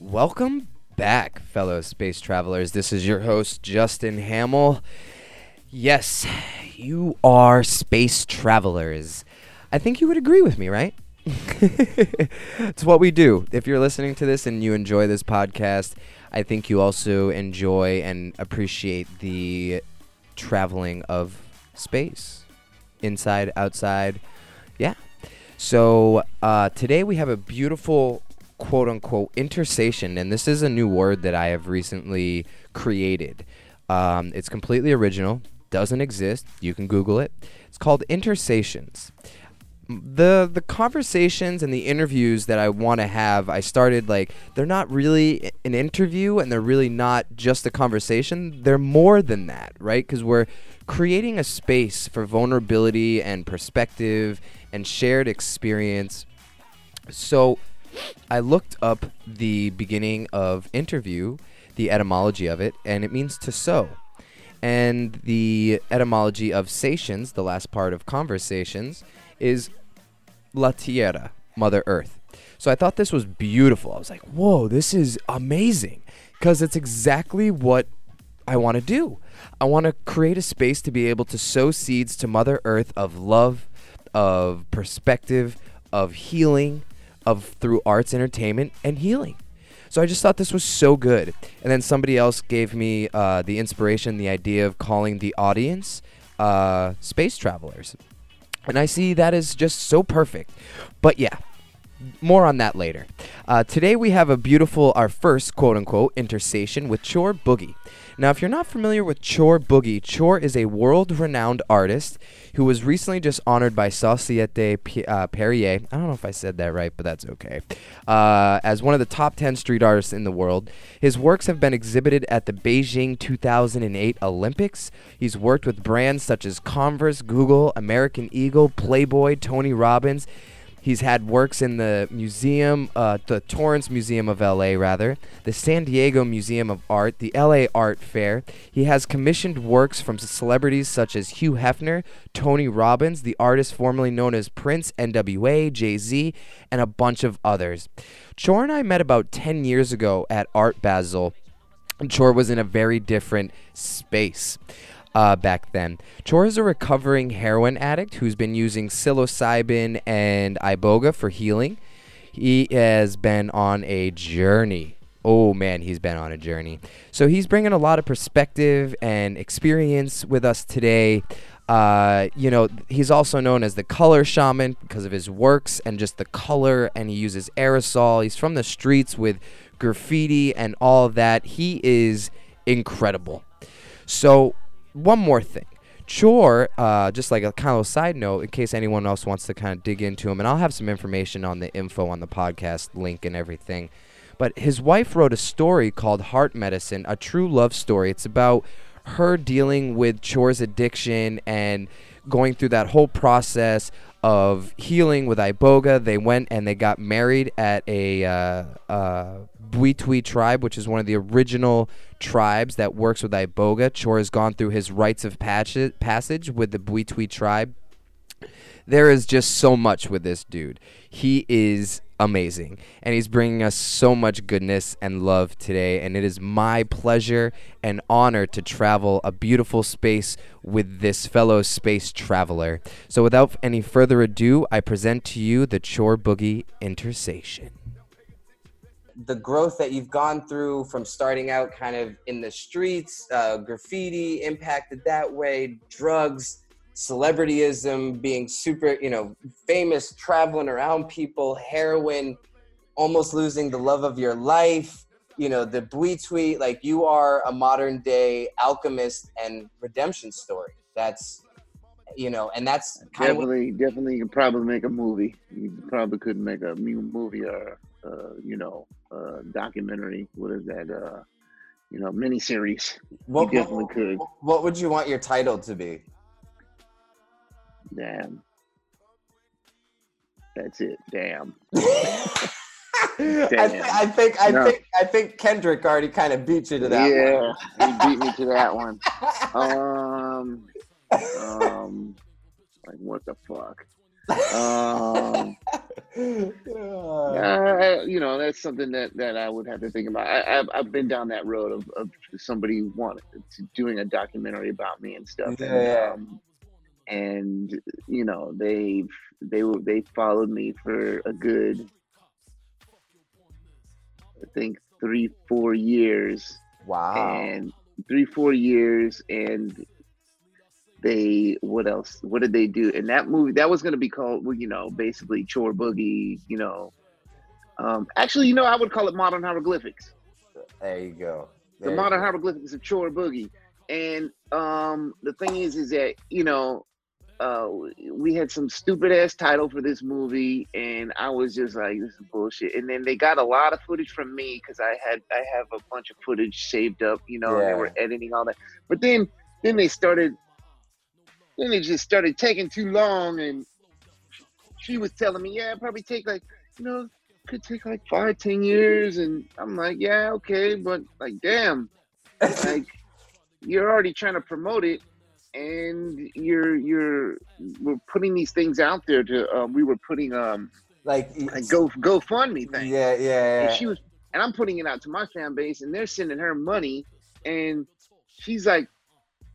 Welcome back, fellow space travelers. This is your host, Justin Hamill. Yes, you are space travelers. I think you would agree with me, right? it's what we do. If you're listening to this and you enjoy this podcast, I think you also enjoy and appreciate the traveling of space, inside, outside. Yeah. So uh, today we have a beautiful quote unquote intersation, and this is a new word that I have recently created. Um, it's completely original, doesn't exist. You can Google it. It's called intersations. The the conversations and the interviews that I want to have, I started like they're not really an interview and they're really not just a conversation. They're more than that, right? Because we're creating a space for vulnerability and perspective and shared experience so I looked up the beginning of interview, the etymology of it, and it means to sow. And the etymology of sations, the last part of conversations, is la tierra, Mother Earth. So I thought this was beautiful. I was like, whoa, this is amazing. Because it's exactly what I want to do. I want to create a space to be able to sow seeds to Mother Earth of love, of perspective, of healing, of through arts, entertainment, and healing. So I just thought this was so good. And then somebody else gave me uh, the inspiration, the idea of calling the audience uh, space travelers. And I see that is just so perfect. But yeah, more on that later. Uh, today we have a beautiful, our first quote unquote interstation with Chor Boogie. Now, if you're not familiar with Chor Boogie, Chor is a world renowned artist who was recently just honored by Societe P- uh, Perrier. I don't know if I said that right, but that's okay. Uh, as one of the top 10 street artists in the world. His works have been exhibited at the Beijing 2008 Olympics. He's worked with brands such as Converse, Google, American Eagle, Playboy, Tony Robbins. He's had works in the museum, uh, the Torrance Museum of LA, rather, the San Diego Museum of Art, the LA Art Fair. He has commissioned works from celebrities such as Hugh Hefner, Tony Robbins, the artist formerly known as Prince, NWA, Jay Z, and a bunch of others. Chor and I met about 10 years ago at Art Basel. Chor was in a very different space uh, back then. Chor is a recovering heroin addict who's been using psilocybin and iboga for healing. He has been on a journey. Oh man, he's been on a journey. So he's bringing a lot of perspective and experience with us today. Uh, you know, he's also known as the color shaman because of his works and just the color, and he uses aerosol. He's from the streets with graffiti and all that. He is incredible. So, one more thing. Chor, uh, just like a kind of side note, in case anyone else wants to kind of dig into him, and I'll have some information on the info on the podcast link and everything. But his wife wrote a story called Heart Medicine, a true love story. It's about her dealing with Chor's addiction and going through that whole process of healing with Iboga. They went and they got married at a uh, uh, Bwiti tribe, which is one of the original tribes that works with Iboga. Chor has gone through his rites of passage with the Bwiti tribe. There is just so much with this dude. He is amazing. And he's bringing us so much goodness and love today. And it is my pleasure and honor to travel a beautiful space with this fellow space traveler. So without any further ado, I present to you the Chor Boogie Intersation. The growth that you've gone through from starting out kind of in the streets, uh, graffiti impacted that way, drugs, celebrityism, being super, you know, famous, traveling around people, heroin, almost losing the love of your life, you know, the Bwiti, like you are a modern day alchemist and redemption story. That's, you know, and that's kind of what, Definitely, definitely, you could probably make a movie. You probably could make a movie or, uh, you know, uh, documentary. What is that? Uh, you know, miniseries. what, you definitely could. what would you want your title to be? Damn. That's it. Damn. I, th- I think I No. think I think Kendrick already kind of beat you to that yeah, he beat me to that one. Um, um, like what the fuck? Um, one. uh, you know, that's something that, that I would have to think about. I, I've, I've been down that road of, of somebody wanting to doing a documentary about me and stuff. Yeah, and, um, and you know, they they were they followed me for a good, I think three four years wow. and three four years and they what else what did they do in that movie that was going to be called well, you know basically Chor Boogie you know um actually you know i would call it modern hieroglyphics There you go. the There you modern go. hieroglyphics of Chor Boogie and um the thing is is that you know uh we had some stupid ass title for this movie and i was just like this is bullshit. And then they got a lot of footage from me because i had i have a bunch of footage saved up you know and they were editing all that. But then then they started then they just started taking too long and she was telling me yeah it'd probably take like you know could take like five ten years. And i'm like yeah okay but like damn like you're already trying to promote it and you're you're we're putting these things out there to um, we were putting um like like go GoFundMe thing. Yeah, yeah, And she was and I'm putting it out to my fan base and they're sending her money and she's like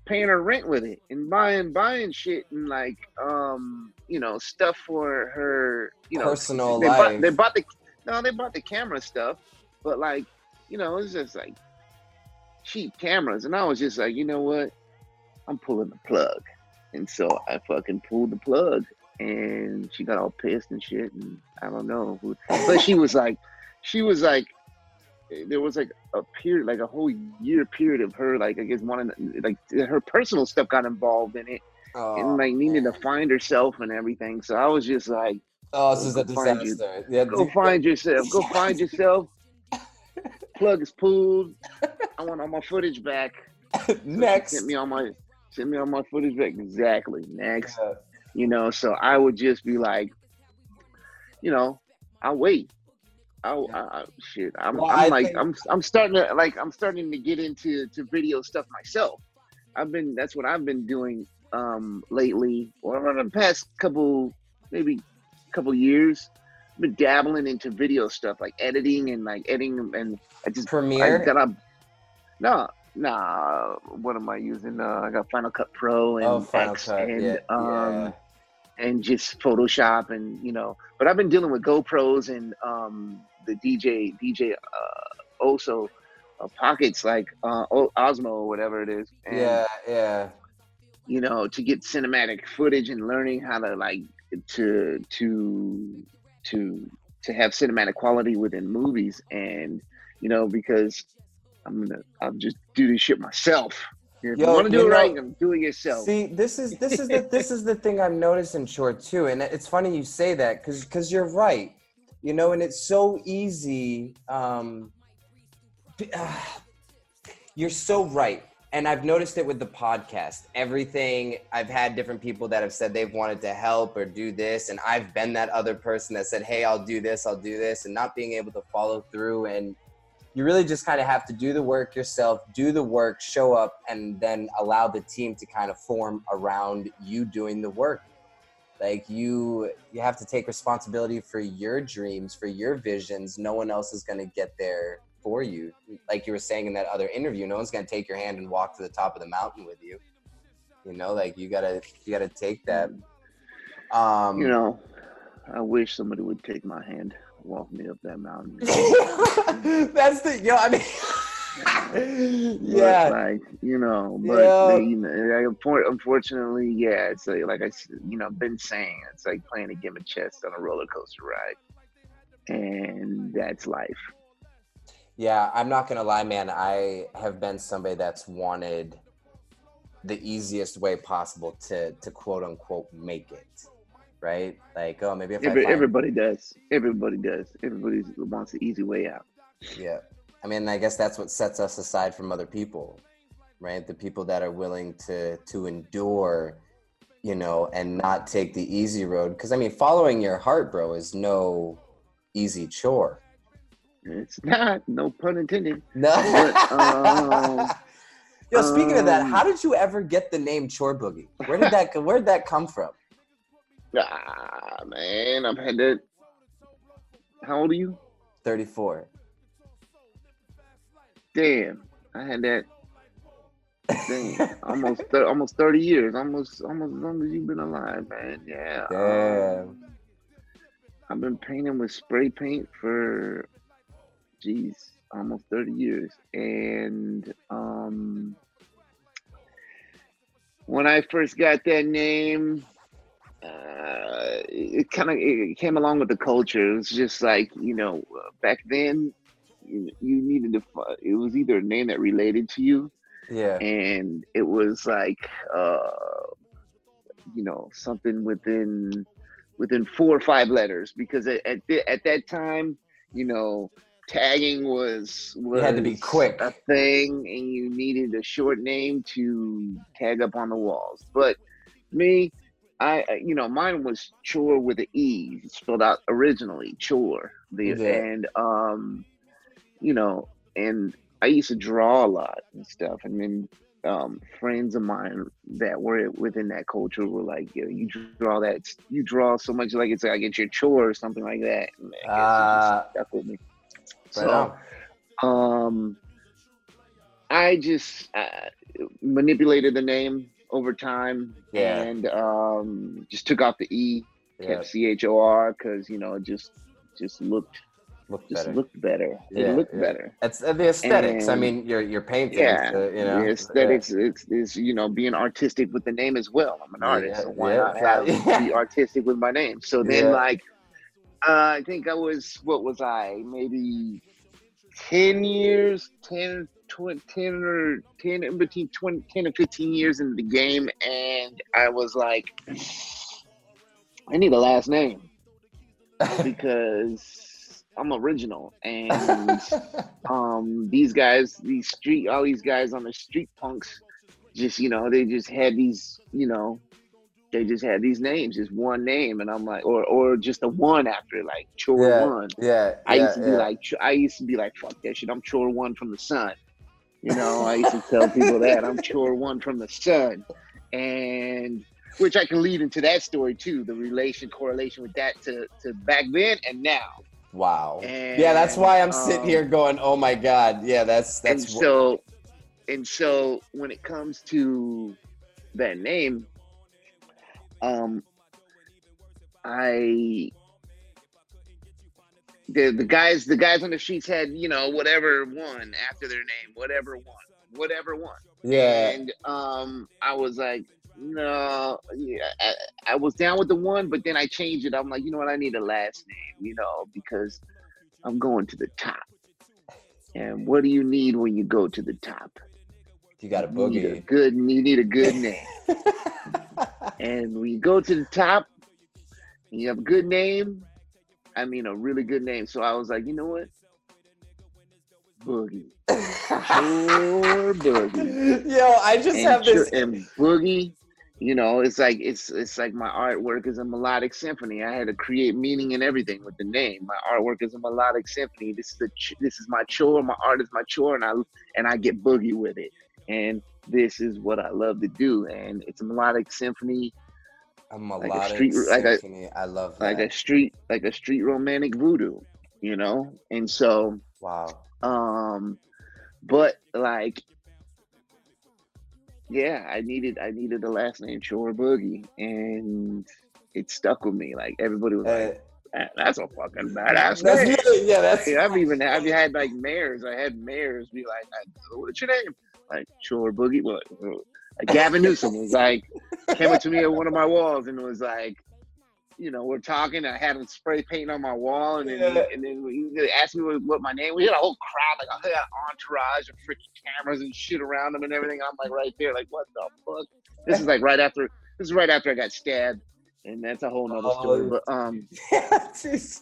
paying her rent with it and buying buying shit and like um you know stuff for her you know Personal they life. bought, they bought the no they bought the camera stuff but like you know it's just like cheap cameras and I was just like you know what I'm pulling the plug. And so I fucking pulled the plug and she got all pissed and shit and I don't know who but she was like she was like there was like a period like a whole year period of her like I guess wanting like her personal stuff got involved in it oh, and like needing to find herself and everything. So I was just like Oh, this is a Go find you- disaster. Yeah, go find yourself go find yourself. Plug is pulled. I want all my footage back. Next. send me all my send me all my footage back exactly. Next Yeah. you know so i would just be like you know i'll wait. I, I, I shit i'm, Well, I'm I like think- i'm i'm starting to like i'm starting to get into to video stuff myself. I've been that's what i've been doing um lately. Or over the past couple maybe couple years I've been dabbling into video stuff like editing and like editing and i just I Premiere. got a no, nah. What am I using? Uh, I got Final Cut Pro and oh, Final X Cut. and yeah, um yeah. and just Photoshop and you know. But I've been dealing with GoPros and um the DJ DJ uh, Oso uh, pockets like uh, Osmo or whatever it is. And, yeah, yeah. You know, to get cinematic footage and learning how to like to to to to have cinematic quality within movies and you know because I'm gonna I'll just do this shit myself. If you Yo, want to do you it right, I'm doing it yourself. See, this is this is the this is the thing I'm noticing, short too, and it's funny you say that because because you're right, you know, and it's so easy. Um, ah, you're so right, and I've noticed it with the podcast. Everything I've had different people that have said they've wanted to help or do this, and I've been that other person that said, "Hey, I'll do this, I'll do this," and not being able to follow through and you really just kind of have to do the work yourself, do the work, show up, and then allow the team to kind of form around you doing the work. Like you, you have to take responsibility for your dreams, for your visions. No one else is going to get there for you. Like you were saying in that other interview, no one's going to take your hand and walk to the top of the mountain with you. You know, like you gotta, you gotta take that. Um, you know, I wish somebody would take my hand, walk me up that mountain. that's the yo. I mean, But, yeah. like you know, but Yeah. they, you know, unfortunately, yeah, it's like, like I, s- you know, been saying, it's like playing a game of chess on a roller coaster ride, and that's life. Yeah, I'm not gonna lie, man. I have been somebody that's wanted the easiest way possible to to quote unquote make it, right? Like, oh, maybe if I Every, find, everybody does. Everybody does. Everybody wants the easy way out. yeah. I mean, I guess that's what sets us aside from other people, right? The people that are willing to to endure you know, and not take the easy road. Because I mean, following your heart, bro, is no easy chore. It's not, no pun intended. No. But, um, Yo, speaking of that, um, how did you ever get the name Chor Boogie? Where did that where did that come from? Ah, man, I've had that. How old are you? 34. Damn, I had that. Damn, almost thir- almost thirty years, almost almost as long as you've been alive, man. Yeah. um, Damn. I've been painting with spray paint for, geez, almost thirty years, and um, when I first got that name, uh, it kind of it came along with the culture. It was just like you know, uh, back then, you, you needed to. It was either a name that related to you, Yeah. and it was like uh you know something within within four or five letters because at at, the, at that time you know tagging was was had to be quick. a thing and you needed a short name to tag up on the walls but me I you know mine was chore with an e spelled out originally chore the Yeah. and um you know and I used to draw a lot and stuff, and then um, friends of mine that were within that culture were like, "Yo, you draw that, you draw so much like it's like it's your chore or something like that." And I Ah. just stuck with me. So, um, I just uh, manipulated the name over time, Yeah. and um, just took off the e, Yeah. kept C H O R because you know it just just looked Look just better. looked better. Yeah, it looked yeah. better. It's uh, the aesthetics. I mean, your your painting. Yeah, uh, you know. the aesthetics it's, it's you know being artistic with the name as well. I'm an Yeah, artist, so why yeah, not have yeah. be artistic with my name? So then, Yeah. like, uh, I think I was what was I maybe ten years, 10, 20, 10 or ten in between 20, 10 and fifteen years into the game, and I was like, I need a last name. Because I'm original and um these guys these street all these guys on the street punks just you know they just had these you know they just had these names just one name and i'm like or or just a one after like chore yeah, one yeah. i yeah, used to be yeah. like i used to be like fuck that shit i'm chore one from the sun you know i used to tell people that i'm chore one from the sun and which i can lead into that story too the relation correlation with that to to back then and now wow. and, yeah, that's why I'm sitting um, here going, "Oh my god." Yeah, that's that's wh- so and so when it comes to that name um i the the guys the guys on the sheets had you know whatever one after their name whatever one whatever one yeah. and um i was like no yeah, I, I was down with the one but then i changed it. I'm like you know what? I need a last name you know because i'm going to the top. And what do you need when you go to the top You got a you need a boogie. good you need a good name. And when you go to the top and you have a good name. I mean a really good name. So i was like you know what? Boogie. Chor Boogie. Yo, I just and, have this. and boogie you know it's like it's it's like my artwork is a melodic symphony. I had to create meaning in everything with the name. My artwork is a melodic symphony. This is the ch- this is my chore. My art is my chore and i and i get boogie with it and this is what i love to do and it's a melodic symphony A a melodic street- like a- symphony. I love that. like a street like a street romantic voodoo you know and so wow. um but like yeah i needed i needed the last name Chor Boogie and it stuck with me like everybody was Uh, like that's a fucking badass that's name yeah, that's I've even I've had like mayors. I had mayors be like, "What's your name?" Like Chor Boogie. What? Like Gavin Newsom was like came up to me at one of my walls and was like, you know, we're talking. I had him spray paint on my wall, and then Yeah. and then he asked me what, what my name. Was. We had a whole crowd, like I had an entourage of freaking cameras and shit around him and everything. I'm like right there, like what the fuck? This is like right after. This is right after I got stabbed, and that's a whole nother story. Oh. But um, Jeez.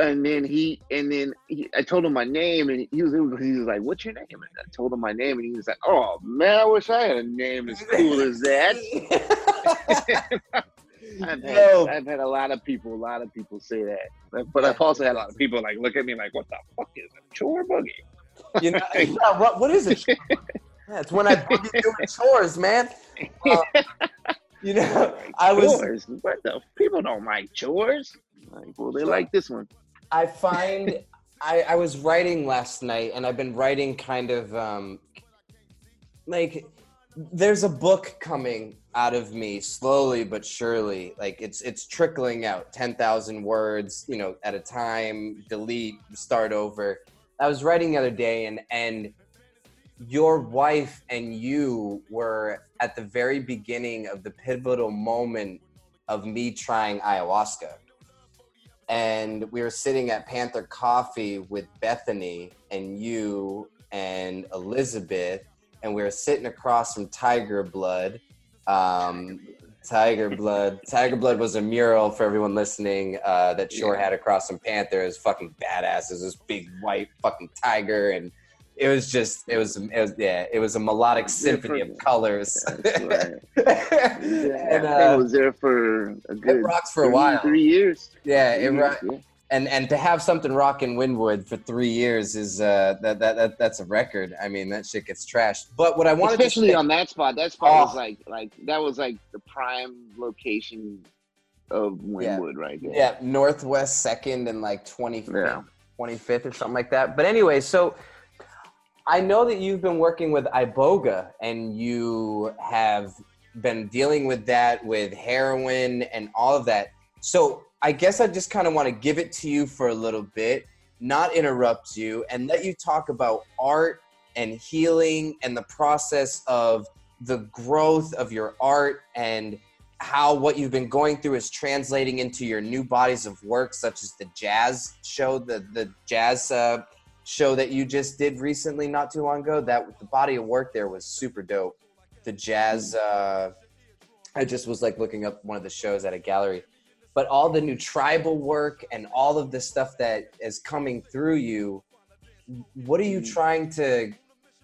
And then he and then he, I told him my name and he was he was like, "What's your name?" And I told him my name and he was like, "Oh man, I wish I had a name as cool as that." I've had. I've had a lot of people, a lot of people say that, but I've also had a lot of people like look at me like, "What the fuck is a chore boogie?" You know, yeah, what what is it? Yeah, it's when I boogie doing chores, man. Uh, you know, I was chores. What the people don't like chores. Like, well, they like this one. I find I, I was writing last night and I've been writing kind of um like there's a book coming out of me slowly but surely. Like it's it's trickling out 10,000 words you know at a time delete start over. I was writing the other day and and your wife and you were at the very beginning of the pivotal moment of me trying ayahuasca and we were sitting at Panther Coffee with Bethany and you and Elizabeth, and we were sitting across from Tiger Blood. Um, Tiger Blood. Tiger Blood was a mural for everyone listening uh, that Chor had across from Panther. It was fucking badass. It was this big white fucking tiger, and it was just, it was, it was, yeah, it was a melodic symphony of colors. That's right. and, I uh, was there for a good it rocks for a while. Three years. yeah, Three it, years, yeah. and and to have something rock in Wynwood for three years is uh that, that that that's a record. I mean that shit gets trashed. But what I wanted Especially to say, on that spot. That spot was Oh. like like that was like the prime location of Wynwood right there. yeah, Northwest Second and like 25th, Yeah. 25th or something like that. But anyway, so I know that you've been working with Iboga and you have been dealing with that with heroin and all of that. So I guess I just kind of want to give it to you for a little bit, not interrupt you, and let you talk about art and healing and the process of the growth of your art and how what you've been going through is translating into your new bodies of work, such as the jazz show, the the jazz uh, show that you just did recently, not too long ago. That the body of work there was super dope. The jazz, uh, I just was like looking up one of the shows at a gallery, but all the new tribal work and all of the stuff that is coming through you. What are you Mm. trying to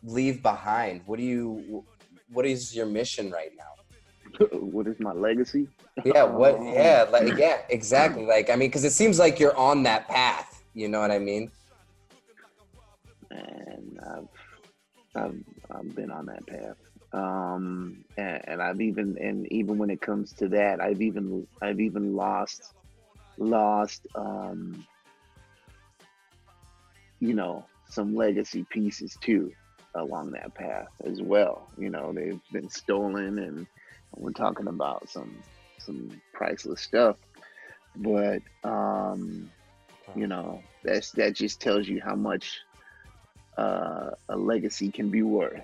leave behind? What do you? What is your mission right now? what is my legacy? yeah what Um, yeah like yeah exactly like i mean because it seems like you're on that path you know what i mean and I've I've, I've been on that path. Um, and, and I've even and even when it comes to that, I've even I've even lost lost um, you know some legacy pieces too along that path as well. You know they've been stolen, and we're talking about some some priceless stuff. But um, you know that's that just tells you how much uh, a legacy can be worth.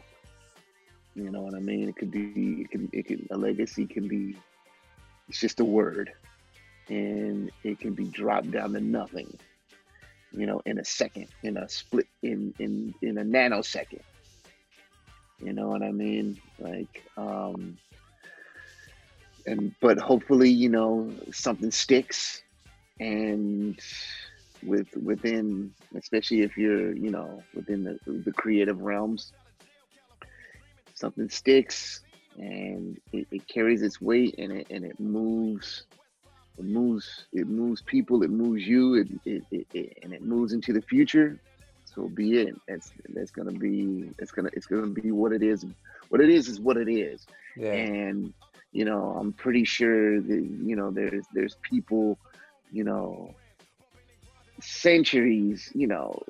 You know what I mean? It could be, it can, it can, a legacy can be, it's just a word, and it can be dropped down to nothing. You know, in a second, in a split, in in in a nanosecond. You know what I mean? Like, um, and but hopefully, you know, something sticks, and with within especially if you're you know within the, the creative realms something sticks and it, it carries its weight and it and it moves it moves it moves people it moves you it, it, it, it and it moves into the future. So be it. That's that's gonna be it's gonna it's gonna be what it is what it is is what it is. Yeah. And you know i'm pretty sure that you know there's there's people you know centuries you know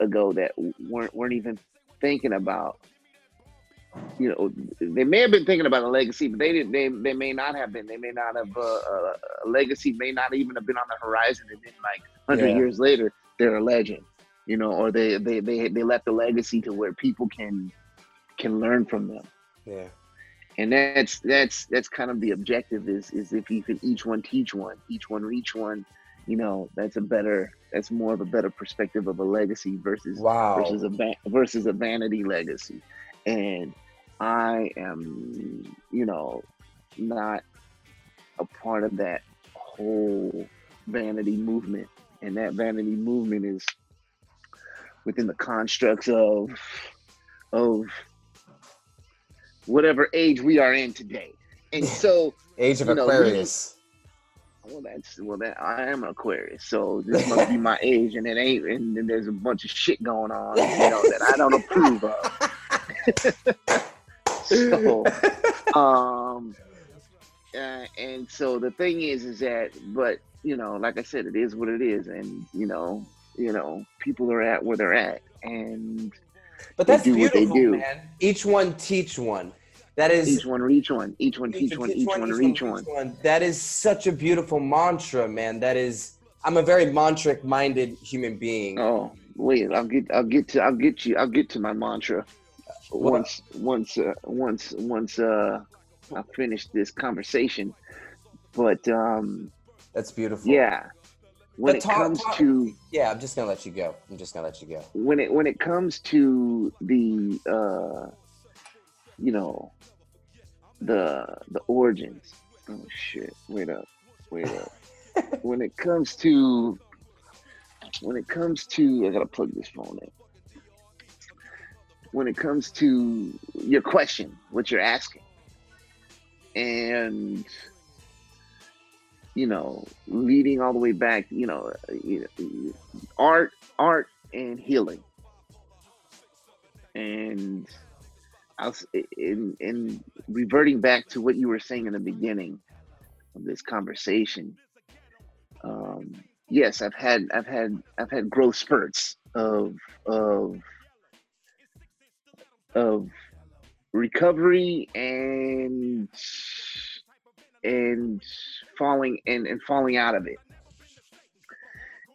ago that weren't weren't even thinking about you know they may have been thinking about a legacy but they didn't they, they may not have been. They may not have uh, a, a legacy may not even have been on the horizon. And then like 100 Yeah. years later they're a legend you know or they they they, they left a legacy to where people can can learn from them. Yeah. And that's that's that's kind of the objective is is if you can each one teach one each one reach one you know that's a better that's more of a better perspective of a legacy versus wow. versus a va- versus a vanity legacy. And i am you know not a part of that whole vanity movement. And that vanity movement is within the constructs of of whatever age we are in today. And so Age of You know, Aquarius. Well that's well that I am an Aquarius, so this must be my age, and it ain't, and then there's a bunch of shit going on, you know, that I don't approve of. so um uh, and so the thing is is that but you know like i said it is what it is and you know you know people are at where they're at and but that's do what they beautiful, do. man. Each one teach one. That is each one reach one each one teach one each one reach one That is such a beautiful mantra, man. That is. I'm a very mantric minded human being. oh wait i'll get i'll get to i'll get you i'll get to my mantra What? once once uh, once once uh i finish this conversation but um That's beautiful. yeah when But it comes talk- to Yeah, I'm just gonna let you go. I'm just gonna let you go. when it when it comes to the uh you know the the origins. Oh shit. Wait up. Wait up. When it comes to when it comes to i gotta plug this phone in. When it comes to your question what you're asking and you know leading all the way back you know, art art and healing. And I was in in reverting back to what you were saying in the beginning of this conversation. Um, yes, I've had I've had I've had growth spurts of of of recovery and and falling and, and falling out of it.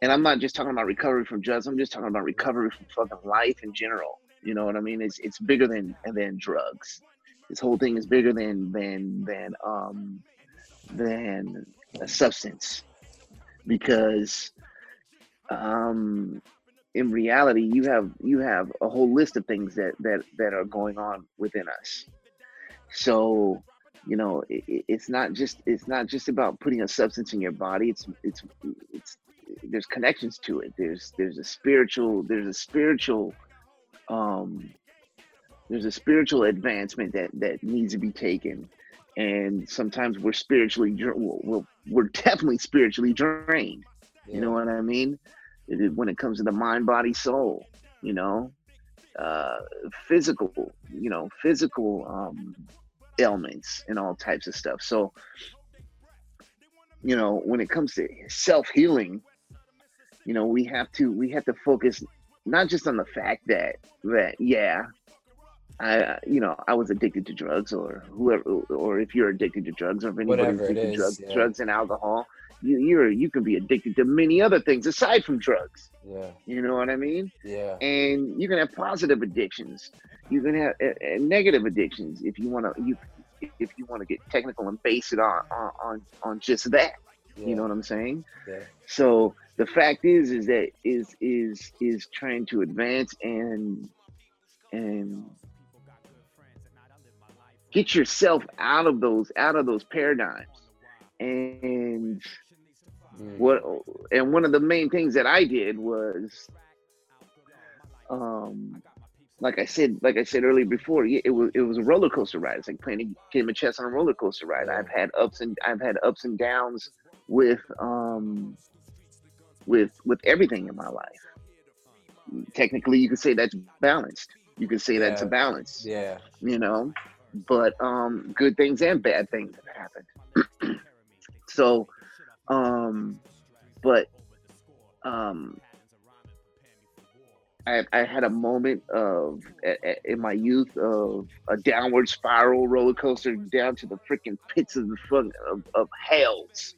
And I'm not just talking about recovery from drugs. I'm just talking about recovery from fucking life in general. You know what I mean? It's it's bigger than than drugs. This whole thing is bigger than than than um than a substance because um in reality you have you have a whole list of things that that that are going on within us. So you know it, it- it's not just it's not just about putting a substance in your body. It's it's it's there's connections to it. There's there's a spiritual there's a spiritual um there's a spiritual advancement that that needs to be taken. And sometimes we're spiritually we're, we're- definitely spiritually drained. You know what i mean? When it comes to the mind body soul you know? Uh physical you know physical um ailments and all types of stuff. So you know when it comes to self-healing you know we have to we have to focus not just on the fact that that yeah I you know I was addicted to drugs or whoever or if you're addicted to drugs or if anybody's addicted to drugs yeah. drugs and alcohol you you're you can be addicted to many other things aside from drugs. Yeah, you know what I mean? Yeah, and you can have positive addictions. You can have uh, uh, negative addictions if you want to you if you want to get technical and base it on on on, on just that. Yeah. you know what I'm saying? Yeah. so the fact is, is that is is is trying to advance and and get yourself out of those out of those paradigms. And Mm. what and one of the main things that I did was, um, like I said, like I said earlier before, yeah, it was it was a roller coaster ride. It's like playing a game of chess on a roller coaster ride. I've had ups and I've had ups and downs with um with with everything in my life. Technically, you could say that's balanced. You could say that's a balance. Yeah, You know, but um, good things and bad things have happened. so, um, but um, I, I had a moment of a- a- in my youth of a downward spiral roller coaster down to the freaking pits of the fuck of, of hells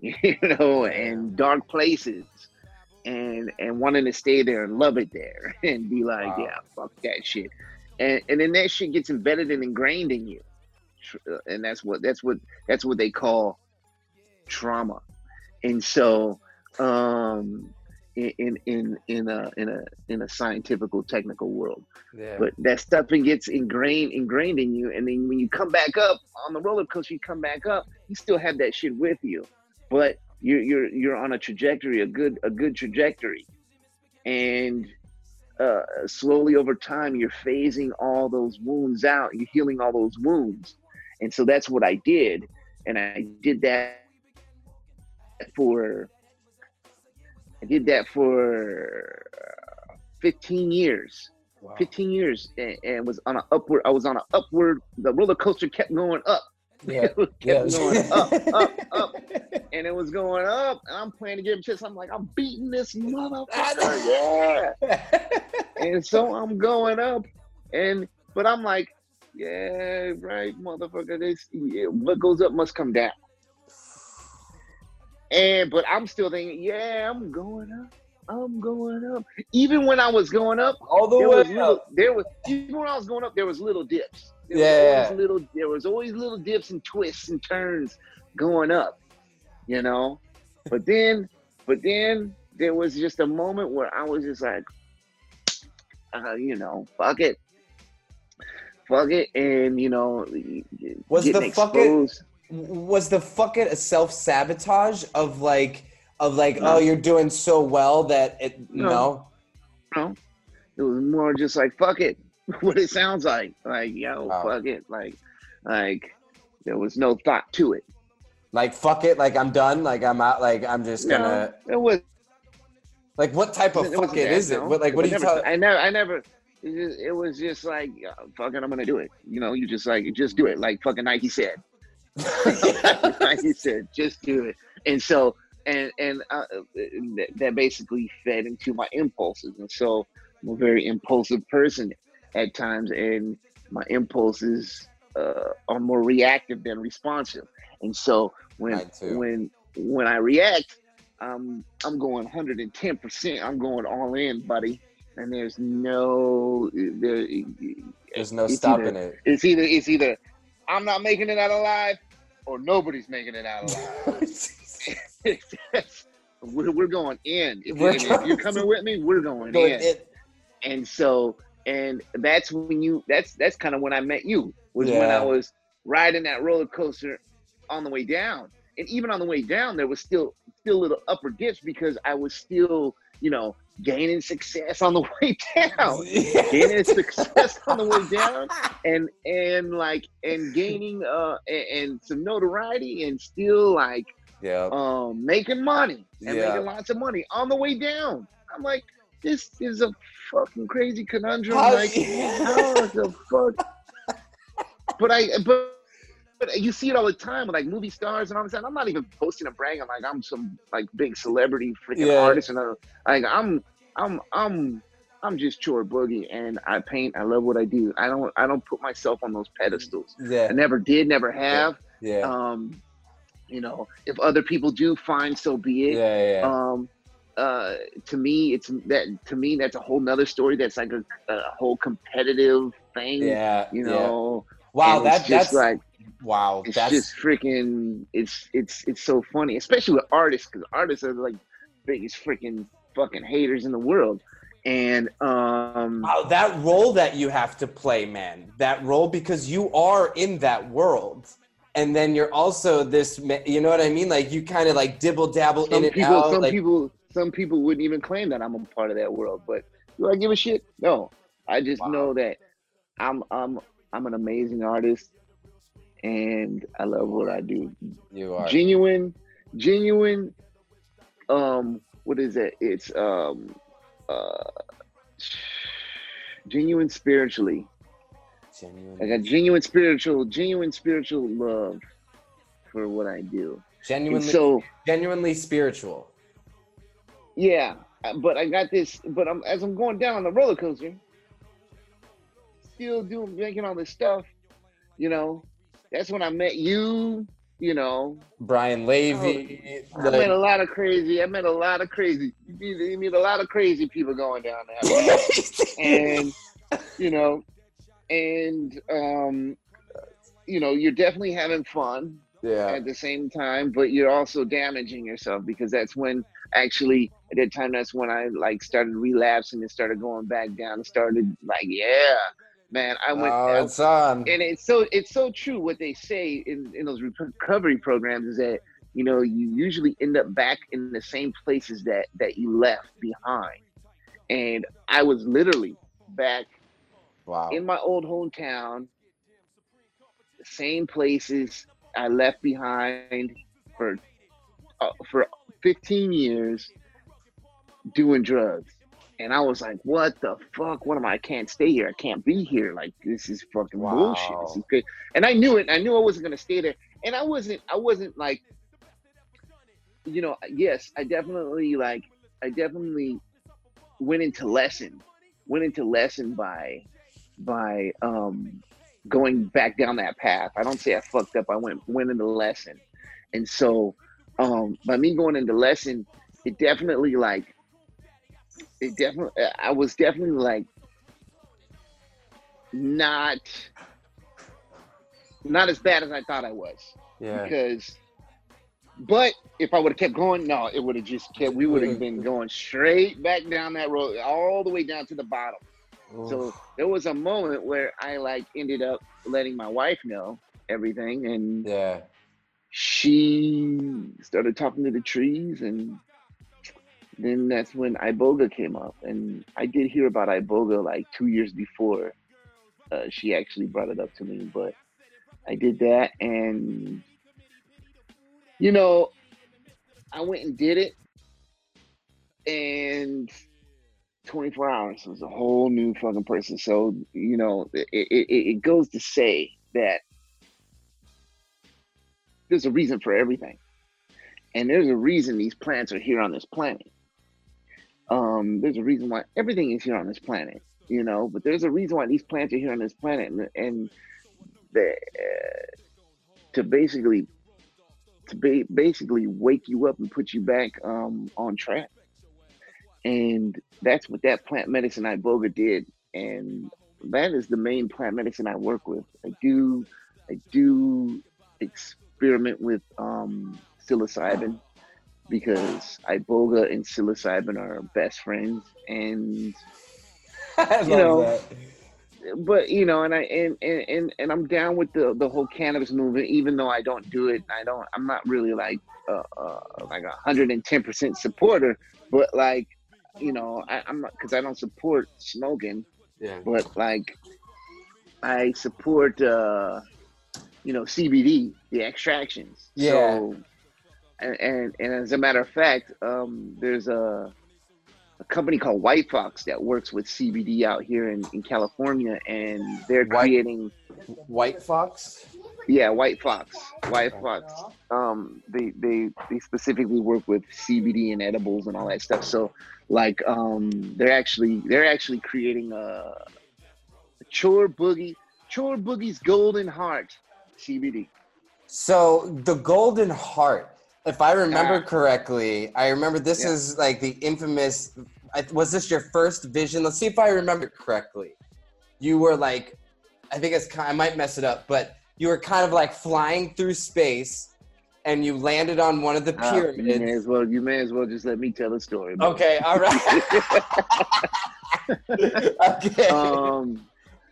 yeah, you know, and dark places, and and wanting to stay there and love it there, and be like, Wow. yeah, fuck that shit, and and then that shit gets embedded and ingrained in you, uh, and that's what that's what that's what they call trauma, and so um in in in in a in a in a scientific technical world. Yeah. but that stuff it gets ingrained ingrained in you. And then when you come back up on the roller coaster you come back up you still have that shit with you but you're you're you're on a trajectory a good a good trajectory and uh, slowly over time you're phasing all those wounds out you're healing all those wounds and so that's what I did, and I did that for I did that for uh, 15 years. Wow. 15 years and, and was on an upward. I was on an upward. The roller coaster kept going up. Yeah. It kept Yeah. going up, up, up, and it was going up. And I'm playing to give him chance. I'm like, I'm beating this motherfucker. Yeah. And so I'm going up, and but I'm like, yeah, right, motherfucker. This yeah, what goes up must come down. And but I'm still thinking, yeah, I'm going up. I'm going up. Even when I was going up, All the there was way little, up. there was even when I was going up, there was little dips. There Yeah. was little there was always little dips and twists and turns going up, you know. But then, but then there was just a moment where I was just like, uh, you know, fuck it, fuck it, and you know, Was the fuck it- was the fuck it a self sabotage of like of like No. oh you're doing so well that it No. no, No, it was more just like fuck it, what it sounds like. Like yo, Wow. fuck it, like, like there was no thought to it. like fuck it like I'm done like I'm out like I'm just gonna No, it was. like what type of it fuck it is what like what I do you never, tell I never, I never. It, just, it was just like, yeah, fuck it, I'm gonna do it. You know, you just like, just do it, like fucking Nike said. Nike said, just do it. And so, and and uh, that basically fed into my impulses. And so, I'm a very impulsive person at times, and my impulses uh, are more reactive than responsive. And so, when when when I react, um, I'm going 110. percent I'm going all in, buddy. And there's no there. there's no stopping either- it It's either it's either I'm not making it out alive, or nobody's making it out alive. we're, we're going in. If, We're if you're coming with me, we're going Going in. in. And so, and that's when you. That's that's kind of when I met you. Was when I was riding that roller coaster on the way down, and even on the way down, there was still still little upper dips because I was still, you know, gaining success on the way down. gaining success on the way down and and like and gaining uh and, and some notoriety and still like yeah um making money and Yeah. making lots of money on the way down i'm like this is a fucking crazy conundrum How- like how the fuck but i but but you see it all the time with like movie stars and all this. And I'm not even posting and bragging like I'm some like big celebrity freaking Yeah. artist and uh, like I'm I'm I'm I'm just Chor Boogie and I paint. I love what I do. I don't I don't put myself on those pedestals. Yeah. I yeah never did, never have. yeah Um, you know, if other people do, fine, so be it. yeah yeah Um, uh, to me, it's that to me that's a whole nother story. That's like a, a whole competitive thing. yeah You yeah. know, wow and that just that's like wow it's that's just freaking. It's it's it's so funny, especially with artists, because artists are like biggest freaking fucking haters in the world. And um, Wow, that role that you have to play, man. That role because you are in that world. And then you're also this, you know what I mean? Like you kind of like dibble dabble in and people, out. some like, people, some people wouldn't even claim that I'm a part of that world. But do I give a shit? No. I just Wow. know that I'm I'm I'm an amazing artist, and I love what I do. you are. Genuine, genuine. Um, what is it? It's um, uh, genuine spiritually. Genuine. I got genuine spiritual, genuine spiritual love for what I do. And genuinely, so genuinely spiritual. Yeah, uh, but I got this. But I'm as I'm going down on the roller coaster, still doing making all this stuff. You know, that's when I met you. You know, Brian Levy. I met a lot of crazy. I met a lot of crazy. You meet, you meet a lot of crazy people going down there, and you know, and um, you know, you're definitely having fun yeah. at the same time, but you're also damaging yourself because that's when actually at that time that's when I like started relapsing and started going back down and started like yeah man I went Oh, it's on. and it's so it's so true what they say in in those recovery programs is that you know you usually end up back in the same places that that you left behind and I was literally back Wow. in my old hometown the same places I left behind for uh, for 15 years doing drugs. And I was like, what the fuck? What am I? I can't stay here. I can't be here. Like this is fucking bullshit. This is crazy. And I knew it. I knew I wasn't gonna stay there. And I wasn't I wasn't like you know, yes, I definitely like I definitely went into lesson. Went into lesson by by um going back down that path. I don't say I fucked up. I went went into lesson. And so um by me going into lesson, it definitely like it definitely I was definitely like not not as bad as I thought I was Yeah. because but if I would have kept going, no, it would have just kept we would have been going straight back down that road all the way down to the bottom. So there was a moment where I like ended up letting my wife know everything and yeah. She started talking to the trees and then that's when iboga came up. And i did hear about iboga like two years before uh, she actually brought it up to me but i did that and you know i went and did it and 24 hours was a whole new fucking person. So you know it, it, it it goes to say that there's a reason for everything. And there's a reason these plants are here on this planet. Um, there's a reason why everything is here on this planet, you know, but there's a reason why these plants are here on this planet. And, and the, uh, to basically, to ba- basically wake you up and put you back um, on track. And that's what that plant medicine iboga did. And that is the main plant medicine I work with. I do, I do experiment with um, psilocybin because iboga and psilocybin are best friends, and You know, that. but you know, and I and and and, I'm down with the the whole cannabis movement, even though I don't do it. I don't. I'm not really like uh, uh like a hundred and ten percent supporter, but like you know, I, I'm not because I don't support smoking. Yeah. but like I support uh you know CBD, the extractions. Yeah. So, and, and and as a matter of fact, um there's a a company called White Fox that works with CBD out here in, in California and they're White- creating White Fox. yeah, White Fox. White Fox. Um, they they they specifically work with CBD and edibles and all that stuff. So, like, um, they're actually they're actually creating a, a Chor Boogie Chor Boogie's Golden Heart CBD. So the Golden Heart, if I remember Ah. correctly, I remember this Yeah. is like the infamous. Was this your first vision? Let's see if I remember correctly. You were like, I think it's. I might mess it up, but you were kind of like flying through space, and you landed on one of the Uh, you may pyramids. as well you may as well just let me tell the story. Okay, all right. okay, um,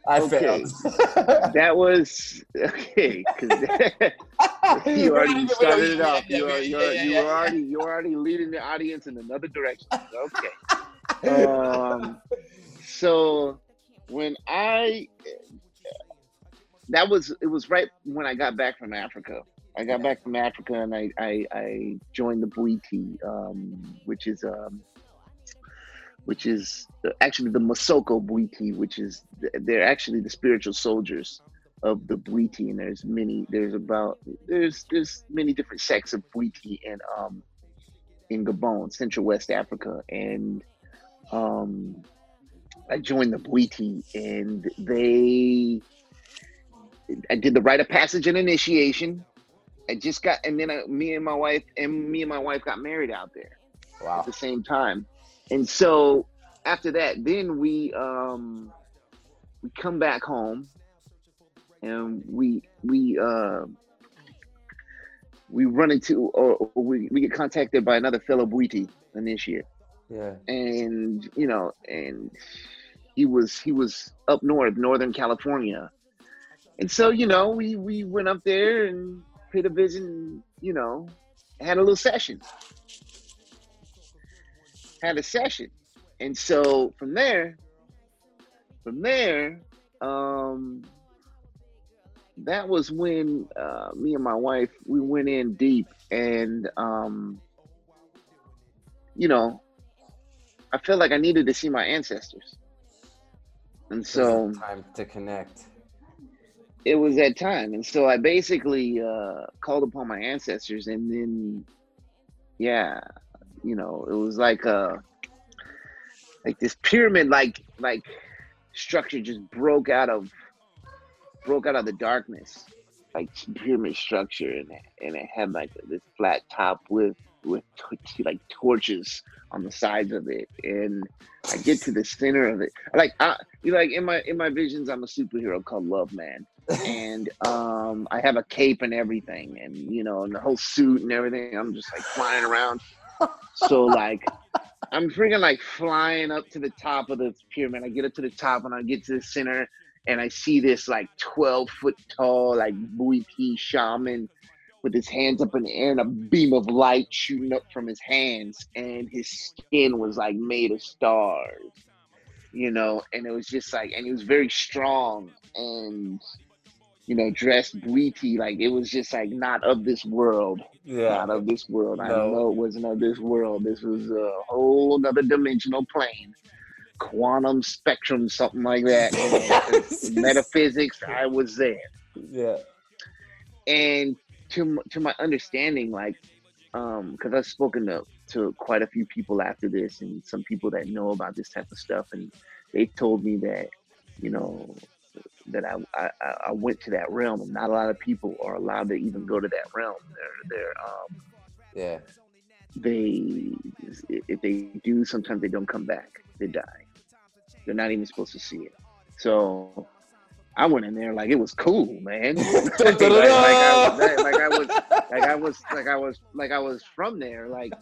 I okay. failed. that was okay. you already started it off. You are, you are, you are already you are already leading the audience in another direction. Okay. Um, so when I that was it was right when I got back from Africa. I got back from Africa and I I, I joined the Bwiti, um, which is um, which is actually the Masoko Bwiti, which is they're actually the spiritual soldiers of the Bwiti, and there's many there's about there's there's many different sects of Bwiti in um in Gabon, Central West Africa, and um I joined the Bwiti, and they I did the rite of passage and initiation. I just got, and then I, me and my wife and me and my wife got married out there wow. at the same time. And so after that, then we um we come back home and we we uh we run into or, we, we get contacted by another fellow Bwiti initiate. Yeah. And you know, and he was he was up north, Northern California. And so, you know, we we went up there and paid a visit and, you know, had a little session had a session. And so from there, from there, um, that was when uh, me and my wife we went in deep, and um, you know, I felt like I needed to see my ancestors, and so time to connect. it was that time and so i basically uh called upon my ancestors and then yeah you know it was like uh like this pyramid like like structure just broke out of broke out of the darkness. Like pyramid structure and it, and it had like this flat top with with like torches on the sides of it. And i get to the center of it. Like i you like in my in my visions i'm a superhero called love man. And um i have a cape and everything and you know and the whole suit and everything. I'm just like flying around so like i'm freaking like flying up to the top of the pyramid. I get up to the top and i get to the center and i see this like 12 foot tall like Bwiti shaman with his hands up in the air and a beam of light shooting up from his hands. And his skin was like made of stars you know? And it was just like and he was very strong. And you know dressed Bwiti like it was just like not of this world. Yeah. not of this world. I No. know it wasn't of this world. This was a whole another dimensional plane. Quantum spectrum something like that. Metaphysics i was there. Yeah. and to to my understanding, like, um, because I've spoken to to quite a few people after this, and some people that know about this type of stuff, and they told me that, you know, that I I, I- went to that realm, and not a lot of people are allowed to even go to that realm. They're they're um Yeah. they if they do, sometimes they don't come back. They die. They're not even supposed to see it. So I went in there like it was cool, man. like, like, I, was- like I was like I was like I was like I was from there, like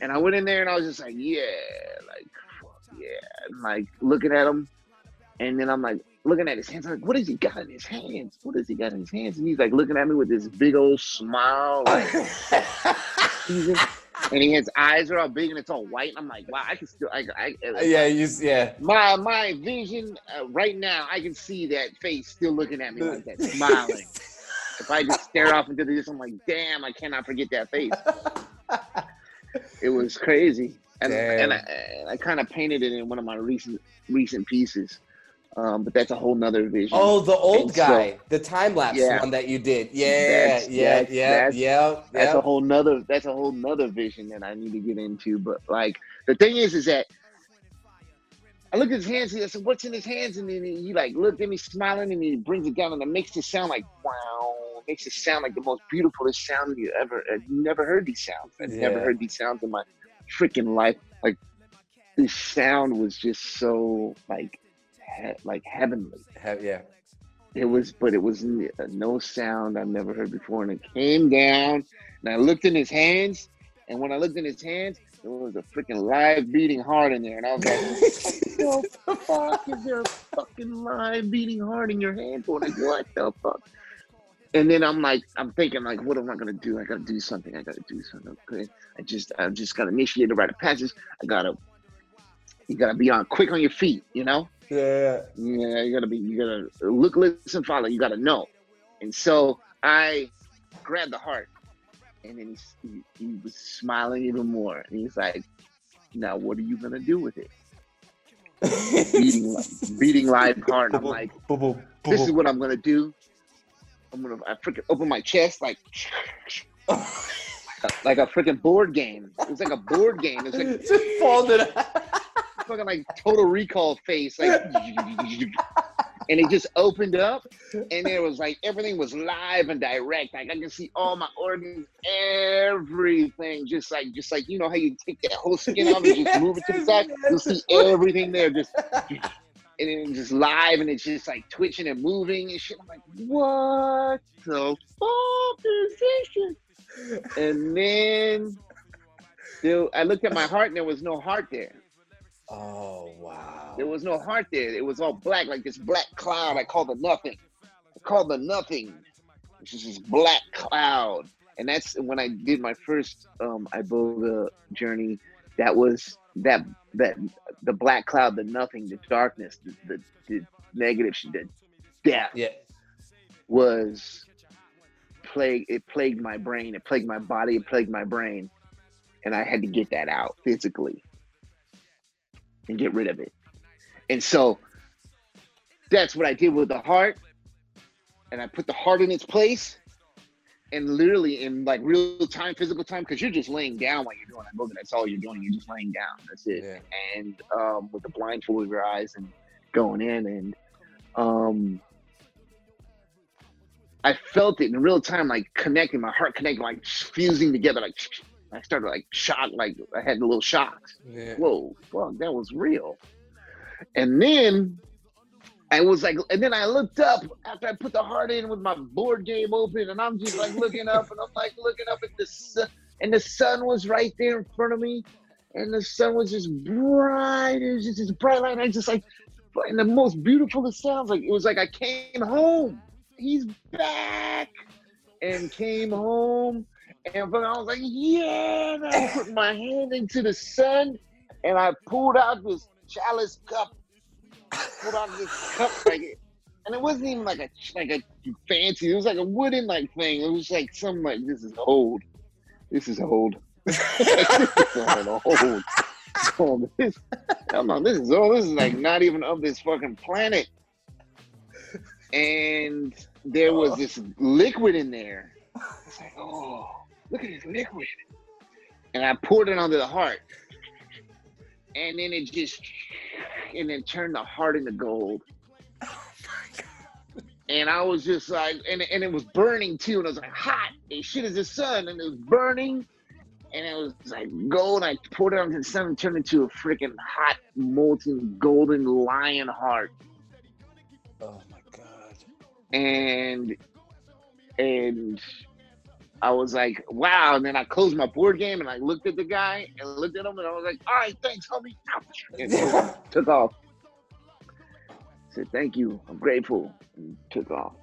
and I went in there and I was just like, yeah, like fuck yeah. And like looking at them, and then I'm like looking at his hands, I'm like, what has he got in his hands? What has he got in his hands? And he's like looking at me with this big old smile, like in- and he his eyes are all big and it's all white. And I'm like, wow, I can still I I, yeah. You. Yeah. my my vision uh, right now, I can see that face still looking at me like that, smiling. if I just stare off into the distance, I'm like, damn, I cannot forget that face. It was crazy, and and I, and I kind of painted it in one of my recent recent pieces. Um, but that's a whole nother vision. Oh, the old And so- guy, the time lapse Yeah. one that you did. Yeah. That's- yeah. that's- yeah. that's- yeah. that's yeah. a whole nother that's a whole nother vision that I need to get into. But like the thing is, is that I look at his hands. And I said, "What's in his hands?" And then he, like looked at me, smiling, and he brings it down, and it makes it sound like wow. It makes it sound like the most beautifulest sound you ever. I've never heard these sounds. I've never heard these sounds in my freaking life. Like this sound was just so like he- like heavenly. Have- yeah. it was but it was no sound i've never heard before. And it came down and i looked in his hands and when i looked in his hands there was a freaking live beating heart in there. And i was like what the fuck? Is there a fucking live beating heart in your hand for like what the fuck? And then i'm like i'm thinking like what am i gonna do? I gotta do something. I gotta do something. Okay. I just i just gotta initiate the rite of passage. I gotta you gotta be on quick on your feet you know Yeah. yeah, you gotta be, you gotta look, listen, follow. You gotta know. And so I grabbed the heart, and then he, he, he was smiling even more. And he's like, "Now, what are you gonna do with it?" Beating, beating live heart. I'm like, "This is what I'm gonna do. I'm gonna, I freaking open my chest like." Like a freaking board game. It's like a board game. It's like Just folded. Fucking like total recall face like and it just opened up and it was like everything was live and direct. Like i can see all my organs everything just like just like you know how you take that whole skin off and just move it to the side? you'll see everything there just and then just live and it's just like twitching and moving and shit. I'm like what the fuck is this shit? and then there, i looked at my heart and there was no heart there Oh wow. there was no heart there. It was all black, like this black cloud. I call the nothing. I call the nothing. It's is this black cloud. And that's when I did my first um Iboga journey. That was that that the black cloud, the nothing, the darkness, the the, the negative, the death Yeah. was plague. It plagued my brain. It plagued my body. It plagued my brain, and I had to get that out physically and get rid of it. And so that's what I did with the heart. And I put the heart in its place. And literally in like real time, physical time, because you're just laying down while you're doing that movement. That's all you're doing. You're just laying down. That's it. Yeah. And um, with the blindfold of your eyes and going in. And um, I felt it in real time, like connecting, my heart connecting, like fusing together. Like I started like shock, like I had a little shocks Yeah. whoa, fuck, that was real. And then I was like, and then I looked up after I put the heart in with my board game open, and I'm just like looking up, and I'm like looking up at the sun, and the sun was right there in front of me, and the sun was just bright. It was just this bright light. And I just like, and the most beautiful it sounds like it was like I came home. He's back, and came home, and but I was like, yeah. And I put my hand into the sun, and I pulled out this chalice cup. Pulled out this cup like it, and it wasn't even like a like a fancy. It was like a wooden like thing. It was like some like this is old. This is old. this is old. Oh, this, come on, this is old. This is like not even of this fucking planet. And there was oh. this liquid in there. It's like, oh, look at this liquid. And I poured it onto the heart. And then it just, and then turned the heart into gold. And I was just like, and, and it was burning too. And it was like hot as shit as the sun. And it was burning. And it was like gold. I poured it onto the sun and turned into a freaking hot, molten, golden lion heart. Oh my god. and and I was like, wow. And then I closed my board game and I looked at the guy and looked at him and I was like, all right, thanks, homie. And took- took off. Said, thank you. I'm grateful. And took off.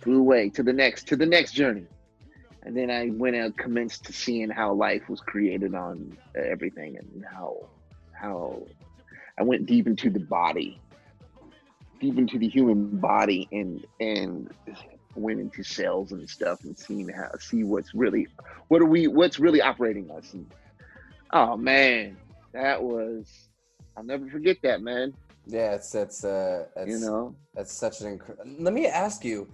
Flew away to the next to the next journey. And then I went and commenced to seeing how life was created on everything and how how I went deep into the body deep into the human body and and went into cells and stuff and seeing how see what's really what are we what's really operating us and oh man. That was I'll never forget that man. Yeah, it's that's uh that's you know? That's such an incredible. Let me ask you,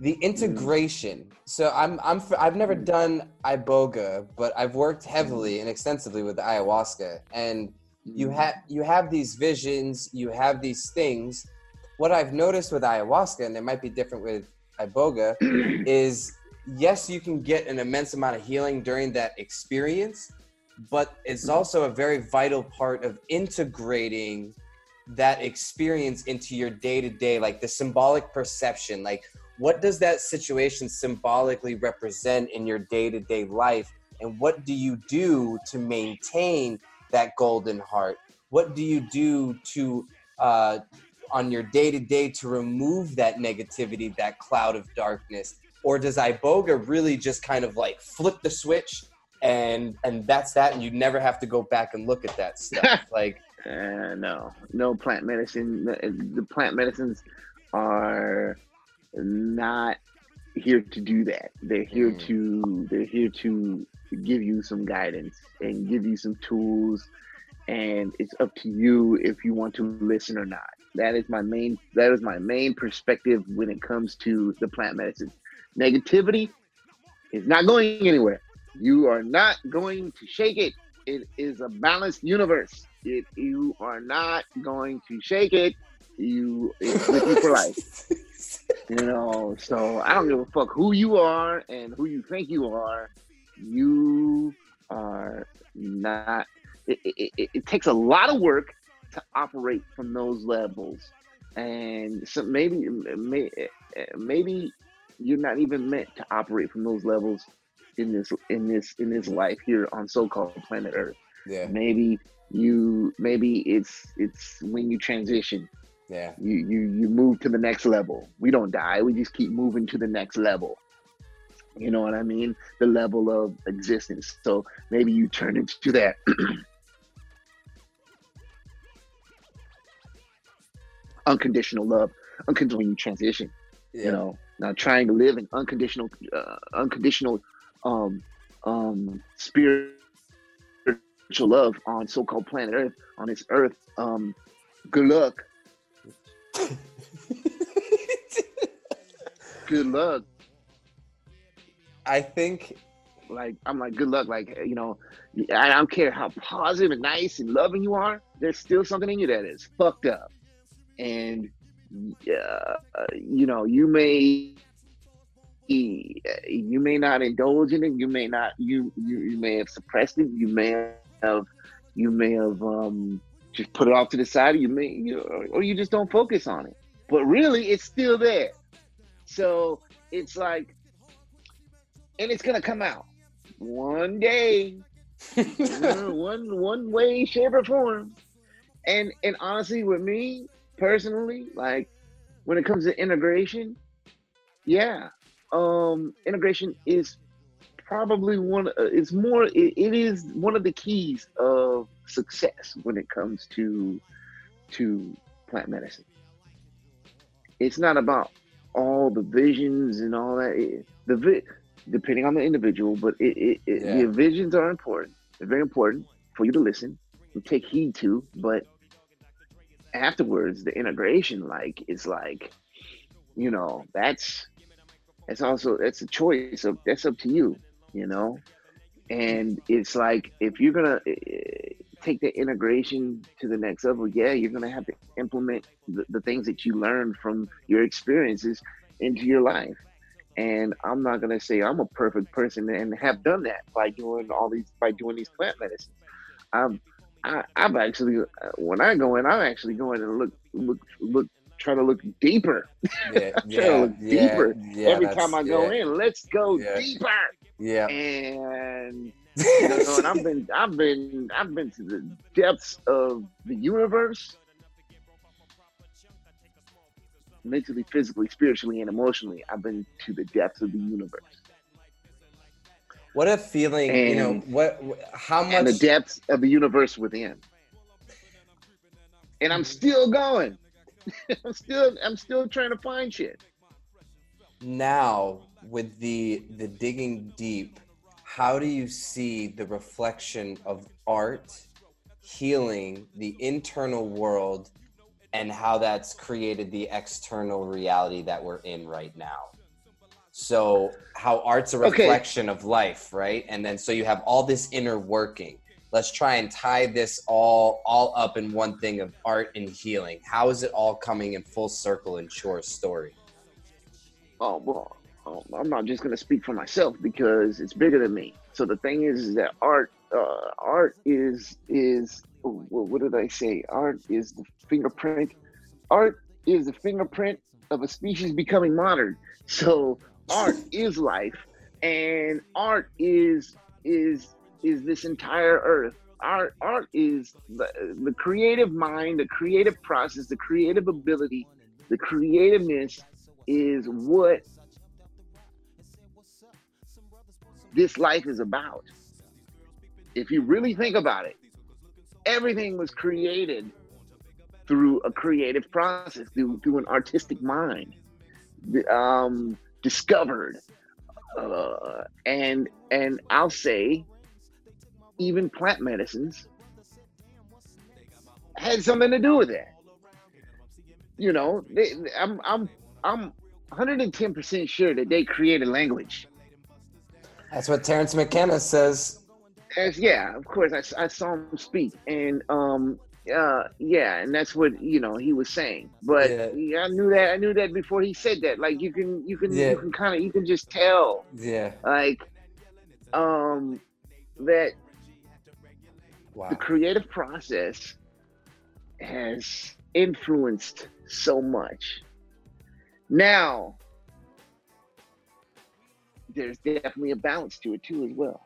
the mm-hmm. integration. So I'm I'm I've never mm-hmm. done iboga, but I've worked heavily mm-hmm. and extensively with ayahuasca, and you have you have these visions, you have these things. What I've noticed with ayahuasca, and it might be different with iboga, is yes, you can get an immense amount of healing during that experience, but it's also a very vital part of integrating that experience into your day to day, like the symbolic perception. Like, what does that situation symbolically represent in your day to day life? And what do you do to maintain that golden heart? What do you do to, uh, on your day to day, to remove that negativity, that cloud of darkness? Or does Iboga really just kind of like flip the switch and and that's that and you never have to go back and look at that stuff like Uh, no, no plant medicine. The, plant medicines are not here to do that. They're here Mm. to they're here to give you some guidance and give you some tools, and it's up to you if you want to listen or not. That is my main that is my main perspective when it comes to the plant medicine. Negativity is not going anywhere. You are not going to shake it. It is a balanced universe. You are not going to shake it, you it's with you for life. You know, so I don't give a fuck who you are and who you think you are. You are not. It, it, it, takes a lot of work to operate from those levels, and so maybe maybe you're not even meant to operate from those levels in this in this in this life here on so-called planet Earth. yeah. Maybe you maybe it's it's when you transition. Yeah. You you you move to the next level. We don't die. We just keep moving to the next level. You know what i mean? The level of existence. So maybe you turn into that unconditional love unconditional when you transition Yeah. You know, not trying to live in unconditional, uh, unconditional, um, um, spiritual love on so-called planet Earth, on this Earth. Um, good luck. Good luck. I think Like I'm like, good luck. Like you know, I don't care how positive and nice and loving you are. There's still something in you that is fucked up, and uh, you know, you may you may not indulge in it. You may not. You you, you may have suppressed it. You may have you may have um, just put it off to the side. You may you or you just don't focus on it. But really, it's still there. So it's like, and it's gonna come out one day, one one one way, shape, or form. And and honestly, with me personally, like when it comes to integration, yeah, um, integration is probably one. Uh, it's more. It, it is one of the keys of success when it comes to to plant medicine. It's not about all the visions and all that. It, the vi- depending on the individual, but it, it, Yeah. the visions are important. They're very important for you to listen and take heed to. But afterwards, the integration, like, is like, you know, that's that's also that's a choice of that's up to you, you know. And it's like if you're gonna eh, take the integration to the next level, yeah, you're gonna have to implement the, the things that you learned from your experiences into your life. And I'm not gonna say I'm a perfect person and have done that by doing all these by doing these plant medicines. I'm I, I've actually when I go in, I'm actually going and look look look try to look deeper yeah, trying to yeah, look yeah, deeper yeah, every time I go yeah, in. Let's go Yeah. deeper. Yeah. And you know, and I've been I've been I've been to the depths of the universe mentally, physically, spiritually, and emotionally. I've been to the depths of the universe. What a feeling, you know, what wh- how and the much depths of the universe within. And I'm mm-hmm. still going. I'm still I'm still trying to find shit. now with the the digging deep, how do you see the reflection of art healing the internal world and how that's created the external reality that we're in right now? So, how art's a Okay. reflection of life, right? And then so you have all this inner working. Let's try and tie this all all up in one thing of art and healing. How is it all coming in full circle in Chor's story? oh well um, i'm not just going to speak for myself because it's bigger than me so the thing is, is that art uh, art is is what did i say art is the fingerprint art is the fingerprint of a species becoming modern so art is life and art is is is this entire earth art art is the, the creative mind the creative process the creative ability the creativeness is what this life is about. If you really think about it, everything was created through a creative process, through, through an artistic mind, um, discovered, uh, and and I'll say, even plant medicines had something to do with that. You know, they, I'm I'm I'm 110% sure that they created language. That's what Terence McKenna says. As, yeah, of course, I, I saw him speak, and um, uh, yeah, and that's what you know he was saying. But Yeah. yeah, I knew that I knew that before he said that. Like you can you can Yeah. you can kind of you can just tell Yeah. like um that Wow. the creative process has influenced so much. Now, there's definitely a balance to it too, as well.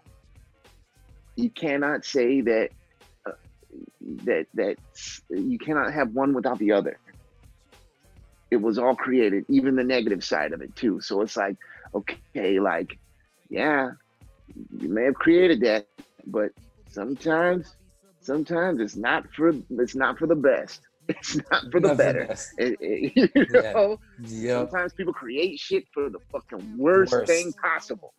You cannot say that that that you cannot have one without the other. It was all created, even the negative side of it too. So it's like, okay, like, yeah, you may have created that, but sometimes sometimes it's not for it's not for the best It's not for the Not better. best. It- it- you Yeah. know, Yep. sometimes people create shit for the fucking worst, Worst. thing possible,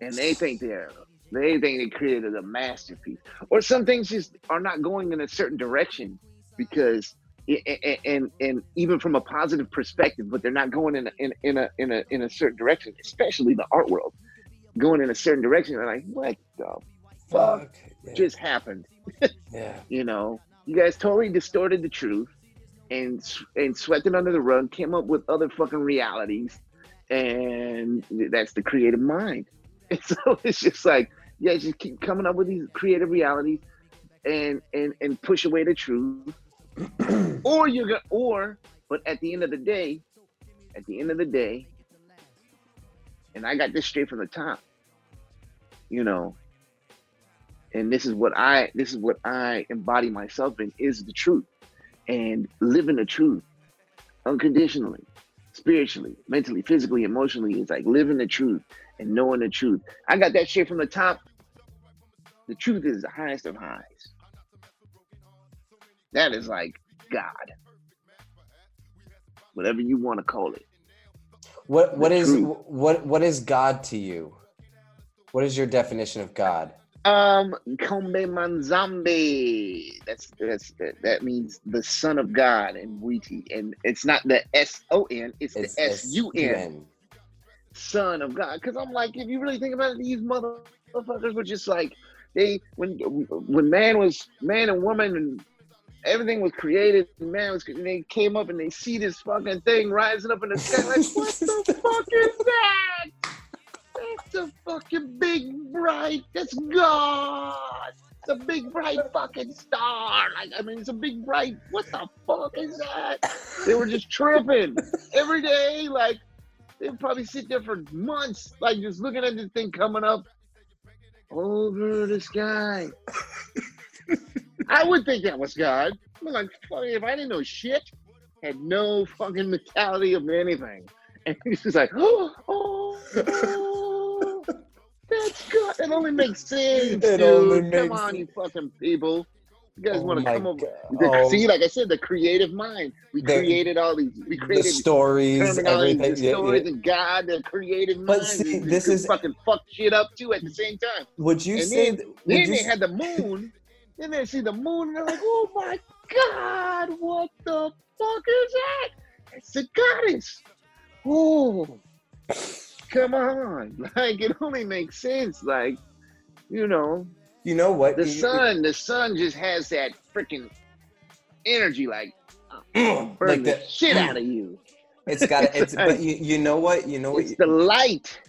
and they think they're they think they created a masterpiece. Or some things just are not going in a certain direction because. i- And and even from a positive perspective, but they're not going in a, in, in a in a in a certain direction, especially the art world, going in a certain direction. They're like, what the fuck Fuck. Yeah. just happened? yeah. you know you guys totally distorted the truth and and swept it under the rug came up with other fucking realities and that's the creative mind and so it's just like guys just keep coming up with these creative realities and and and push away the truth. Or you're gonna or but at the end of the day at the end of the day and i got this straight from the top you know and this is what i this is what i embody myself in is the truth and living the truth unconditionally spiritually mentally physically emotionally is like living the truth and knowing the truth. I got that shit from the top. The truth is the highest of highs. That is like god. Whatever you want to call it. What what is what what is God to you? What is your definition of God? Um, Kombe Manzambe. That's that's that, that means the Son of God in Bwiti, and it's not the S O N, it's, It's the S U N, Son of God. Because I'm like, if you really think about it, these motherfuckers were just like they when when man was man and woman and everything was created, and man was and they came up and they see this fucking thing rising up in the sky, like what the fuck is that? A fucking big bright. That's God. It's a big bright fucking star. Like I mean, it's a big bright. What the fuck is that? They were just tripping every day. Like they probably sit there for months, like just looking at this thing coming up over the sky. I would think that was God. I'm like, if I didn't know shit, had no fucking mentality of anything, and he's just like, oh, oh, oh, that's God. It only makes sense, It dude. only Come makes on, you fucking people. You guys Oh want to come over? Oh. See, like I said, the creative mind. We The- created all these. We the created stories, terminology, everything. the yeah, stories, yeah. and God, the creative But mind. see, this is- fucking fuck shit up too at the same time. Would you And say? then- th- Then you they s- had the moon. then they see the moon, and they're like, "Oh my God, what the fuck is that? It's a goddess." Oh, come on! Like it only makes sense. Like, you know, you know what? the sun. The sun just has that freaking energy, like Mm, burn like the the shit out of you. It's got it's but you, you know what? You know what? It's the light.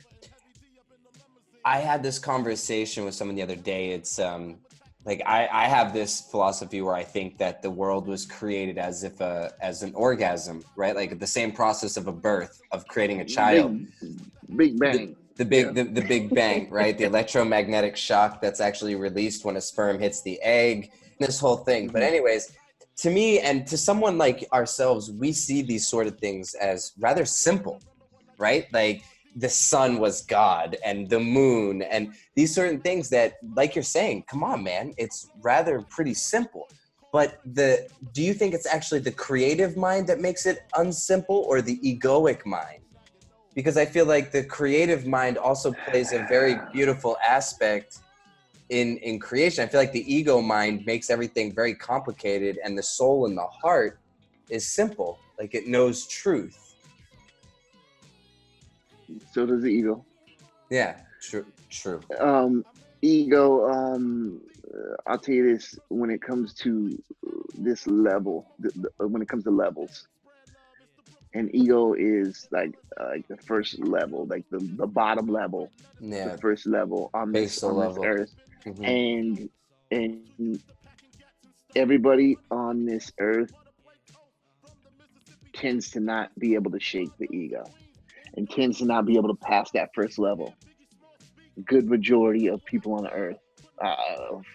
I had this conversation with someone the other day. It's um like I, I have this philosophy where I think that the world was created as if a as an orgasm, right? Like the same process of a birth, of creating a child. Big, big bang. The big Yeah. the, the big bang, right? The electromagnetic shock that's actually released when a sperm hits the egg, this whole thing. But Mm-hmm. anyways, to me and to someone like ourselves, we see these sort of things as rather simple, right? Like the sun was God and the moon and these certain things that, like you're saying, come on, man, it's rather pretty simple. But the do you think it's actually the creative mind that makes it unsimple or the egoic mind? Because I feel like the creative mind also plays a very beautiful aspect in in creation. I feel like the ego mind makes everything very complicated and the soul and the heart is simple. Like it knows truth. So does the ego. Yeah, true true. um ego um i'll tell you this when it comes to this level the, the, when it comes to levels and ego is like uh, like the first level like the, the bottom level Yeah. the first level on this, Basal on level. this earth mhm. and and everybody on this earth tends to not be able to shake the ego and tends to not be able to pass that first level? Good majority of people on earth. Uh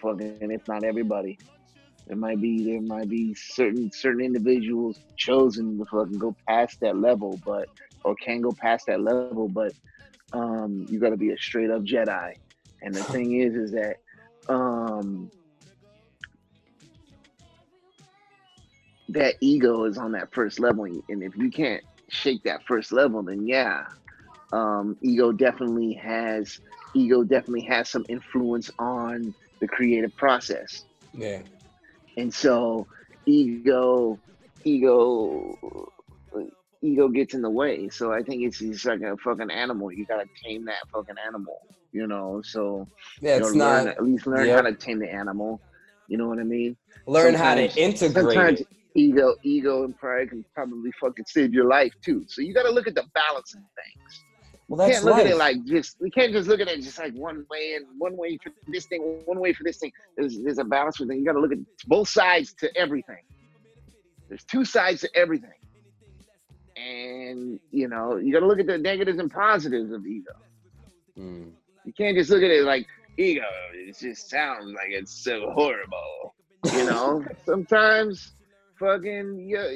fucking if not everybody. There might be there might be certain certain individuals chosen to fucking go past that level but or can go past that level but um you got to be a straight up jedi. And the thing is is that um that ego is on that first level, and if you can't shake that first level, then yeah, um, ego definitely has ego definitely has some influence on the creative process, Yeah. and so ego, ego, ego gets in the way. So I think it's just like a fucking animal. You gotta tame that fucking animal, you know. So Yeah, you know, it's learn, not at least learn Yep. how to tame the animal. You know what I mean? learn how to integrate sometimes it. Ego ego and pride can probably fucking save your life too so you got to look at the balance of things Well, you that's can't look life. at it like just we can't just look at it just like one way and one way for this thing one way for this thing there's, there's a balance for things you got to look at both sides to everything there's two sides to everything and you know you got to look at the negatives and positives of ego Mm. you can't just look at it like ego. It just sounds like it's so horrible. You know, sometimes fucking yeah,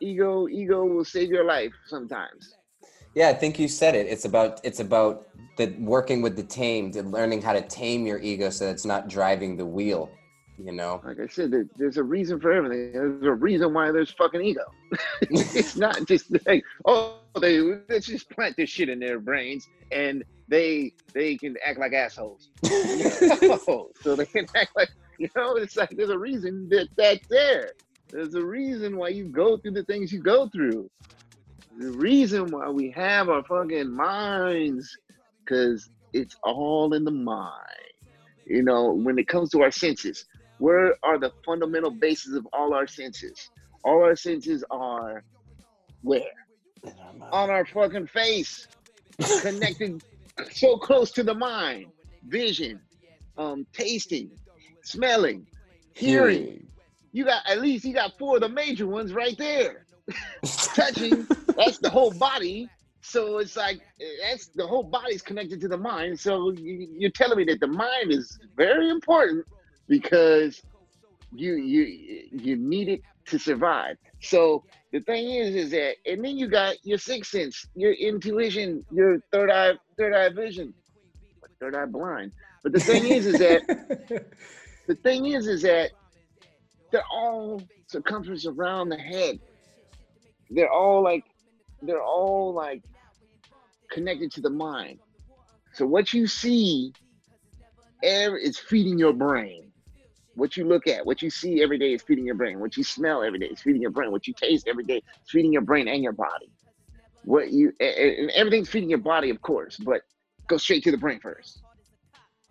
ego ego will save your life sometimes. Yeah, I think you said it. It's about it's about the working with the tamed and learning how to tame your ego so it's not driving the wheel. You know. Like I said, there, there's a reason for everything. There's a reason why there's fucking ego. it's not just like, oh, they let's just plant this shit in their brains and they they can act like assholes. No. so they can act like you know. It's like there's a reason that that's there. There's a reason why you go through the things you go through. The reason why we have our fucking minds, because it's all in the mind. You know, when it comes to our senses, where are the fundamental bases of all our senses? All our senses are where? On our fucking face, connected so close to the mind. Vision, um, tasting, smelling, hearing. You got at least you got four of the major ones right there. Touching, that's the whole body. So it's like that's the whole body's connected to the mind. So you, you're telling me that the mind is very important because you you you need it to survive. So the thing is, is that and then you got your sixth sense, your intuition, your third eye, third eye vision, third eye blind. But the thing is, is that the thing is, is that they're all circumference around the head. They're all like, they're all like connected to the mind. So what you see every, is feeding your brain. What you look at, what you see every day is feeding your brain. What you smell every day is feeding your brain. What you taste every day is feeding your brain and your body. What you and everything's feeding your body, of course, but go straight to the brain first.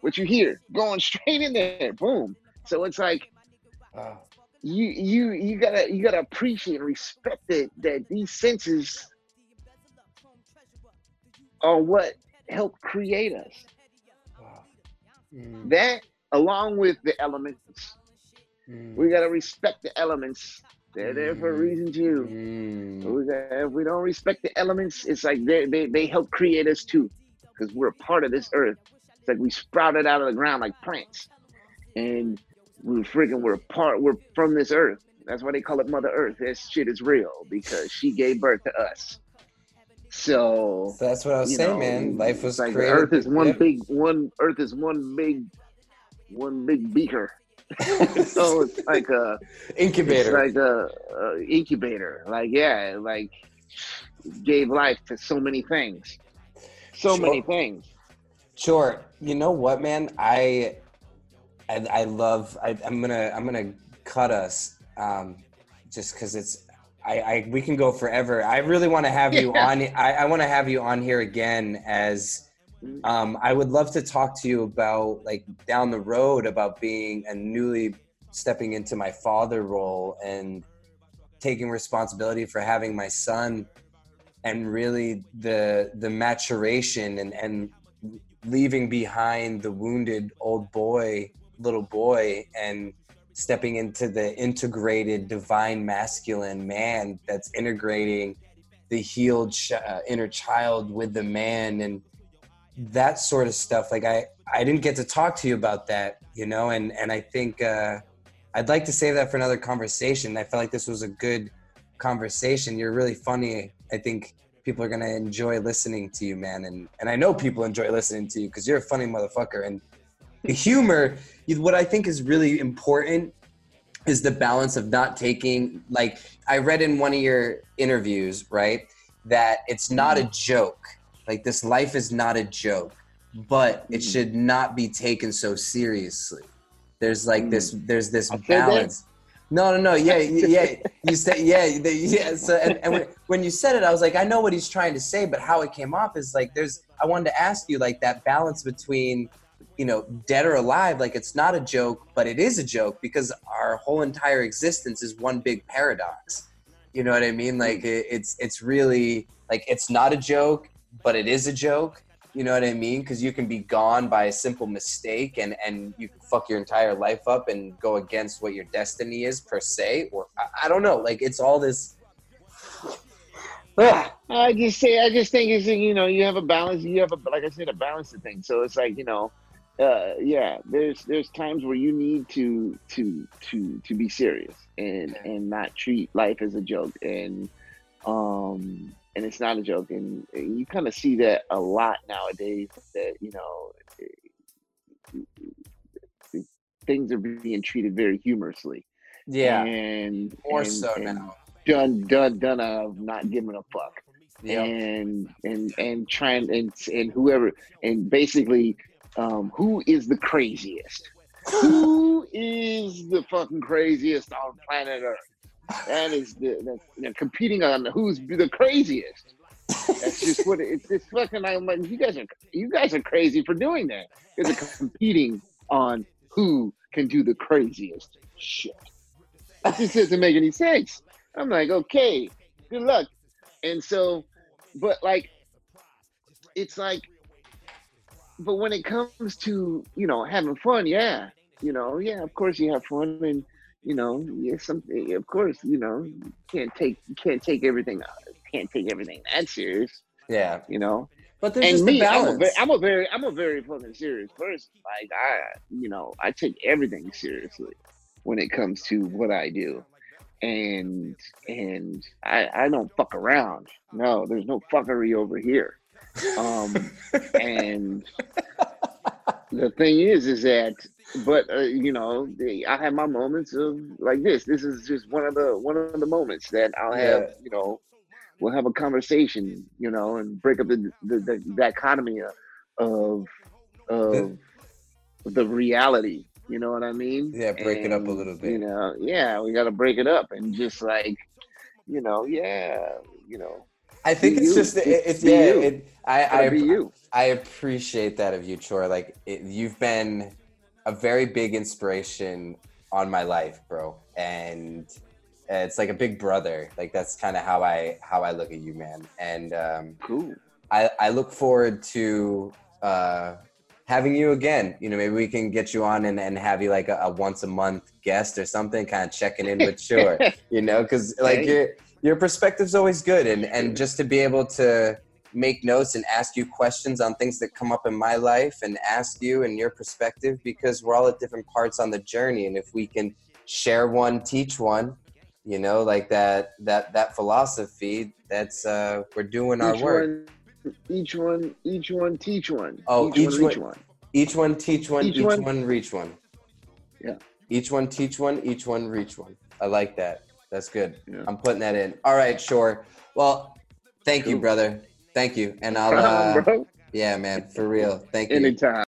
What you hear, going straight in there, boom. So it's like Wow. you you you gotta you gotta appreciate and respect it that these senses are what help create us. Wow. Mm, That along with the elements, mm, we gotta respect the elements. They're there for a reason too. mm. If we don't respect the elements, it's like they they, they help create us too, because we're a part of this earth. It's like we sprouted out of the ground like plants, and we're freaking we're part. We're from this earth. That's why they call it Mother Earth. This shit is real because she gave birth to us. So So that's what I was saying, know, man. Life was like created. Earth is one Yep. big one. Earth is one big, one big beaker. so it's like a it's incubator. like a, a incubator. Like yeah, like gave life to so many things, so Sure. many things. Sure. You know what, man? I, I, I love. I, I'm gonna. I'm gonna cut us, um, just because it's. I, I. We can go forever. I really want to have you Yeah. on. I, I want to have you on here again as. Um, I would love to talk to you about like down the road about being a newly stepping into my father role and taking responsibility for having my son and really the the maturation and and leaving behind the wounded old boy little boy and stepping into the integrated divine masculine man that's integrating the healed uh, inner child with the man and that sort of stuff. Like i i didn't get to talk to you about that you know and and i think uh i'd like to save that for another conversation. I felt like this was a good conversation. You're really funny i think people are gonna enjoy listening to you, man. And and I know people enjoy listening to you because you're a funny motherfucker. And the humor, what I think is really important is the balance of not taking like I read in one of your interviews, right, that it's not a joke. Like this life is not a joke, but it Mhm. should not be taken so seriously. There's like this there's this balance. No, no, no. Yeah, yeah. You said, yeah, the, yeah. So, and, and when, when you said it, I was like, I know what he's trying to say, but how it came off is like, there's. I wanted to ask you, like, that balance between, you know, dead or alive. Like, it's not a joke, but it is a joke because our whole entire existence is one big paradox. You know what I mean? Like, hmm. it, it's it's really like it's not a joke, but it is a joke. You know what I mean? Because you can be gone by a simple mistake, and and you can fuck your entire life up and go against what your destiny is per se. Or I, I don't know. Like it's all this. I just say, I just think it's you know, you have a balance. You have a like I said, a balance of things. So it's like you know, uh, yeah. There's there's times where you need to to to to be serious and and not treat life as a joke and um and it's not a joke and you kind of see that a lot nowadays that you know things are being treated very humorously. Yeah, and more and- so and now. done done done of not giving a fuck. Yeah, and and and trying and and whoever and basically um who is the craziest? Who is the fucking craziest on planet earth that is the, the know, competing on who's the craziest. That's just what it, it's just fucking i'm like you guys are you guys are crazy for doing that. You're competing on who can do the craziest shit. It just doesn't make any sense. I'm like okay good luck. And so but like it's like but when it comes to you know having fun yeah you know yeah of course you have fun and you know yeah something of course you know you can't take you can't take everything can't take everything that serious yeah. you know? But there's and just me the I'm a, very, I'm a very i'm a very fucking serious person. Like i you know i take everything seriously when it comes to what i do. And and i i don't fuck around. No there's no fuckery over here. Um and the thing is is that but uh, you know i have my moments of like this this is just one of the one of the moments that i'll Yeah. have you know we'll have a conversation you know and break up the the, the dichotomy of of the reality you know what i mean Yeah, break it up a little bit. you know yeah we got to break it up and just like you know yeah you know I think it's you. just it, it's be yeah. you. It, I I be you I appreciate that of you, Chor. Like it, you've been a very big inspiration on my life, bro, and it's like a big brother. Like that's kind of how I how I look at you, man. And um, cool I I look forward to uh, having you again. You know, maybe we can get you on and, and have you like a, a once a month guest or something, kind of checking in with Chor. you know, because like your your perspective's always good, and and just to be able to make notes and ask you questions on things that come up in my life and ask you and your perspective because we're all at different parts on the journey. And if we can share one teach one you know like that that that philosophy that's uh we're doing our each work. one each one each one teach one. Oh, each, each one one- one. Each one teach one Each each, one- one, reach one. Yeah. each one teach one each one reach one. I like that. That's good. Yeah. i'm putting that in. All right sure well thank you brother thank you. And i'll uh yeah man for real. Thank you. Anytime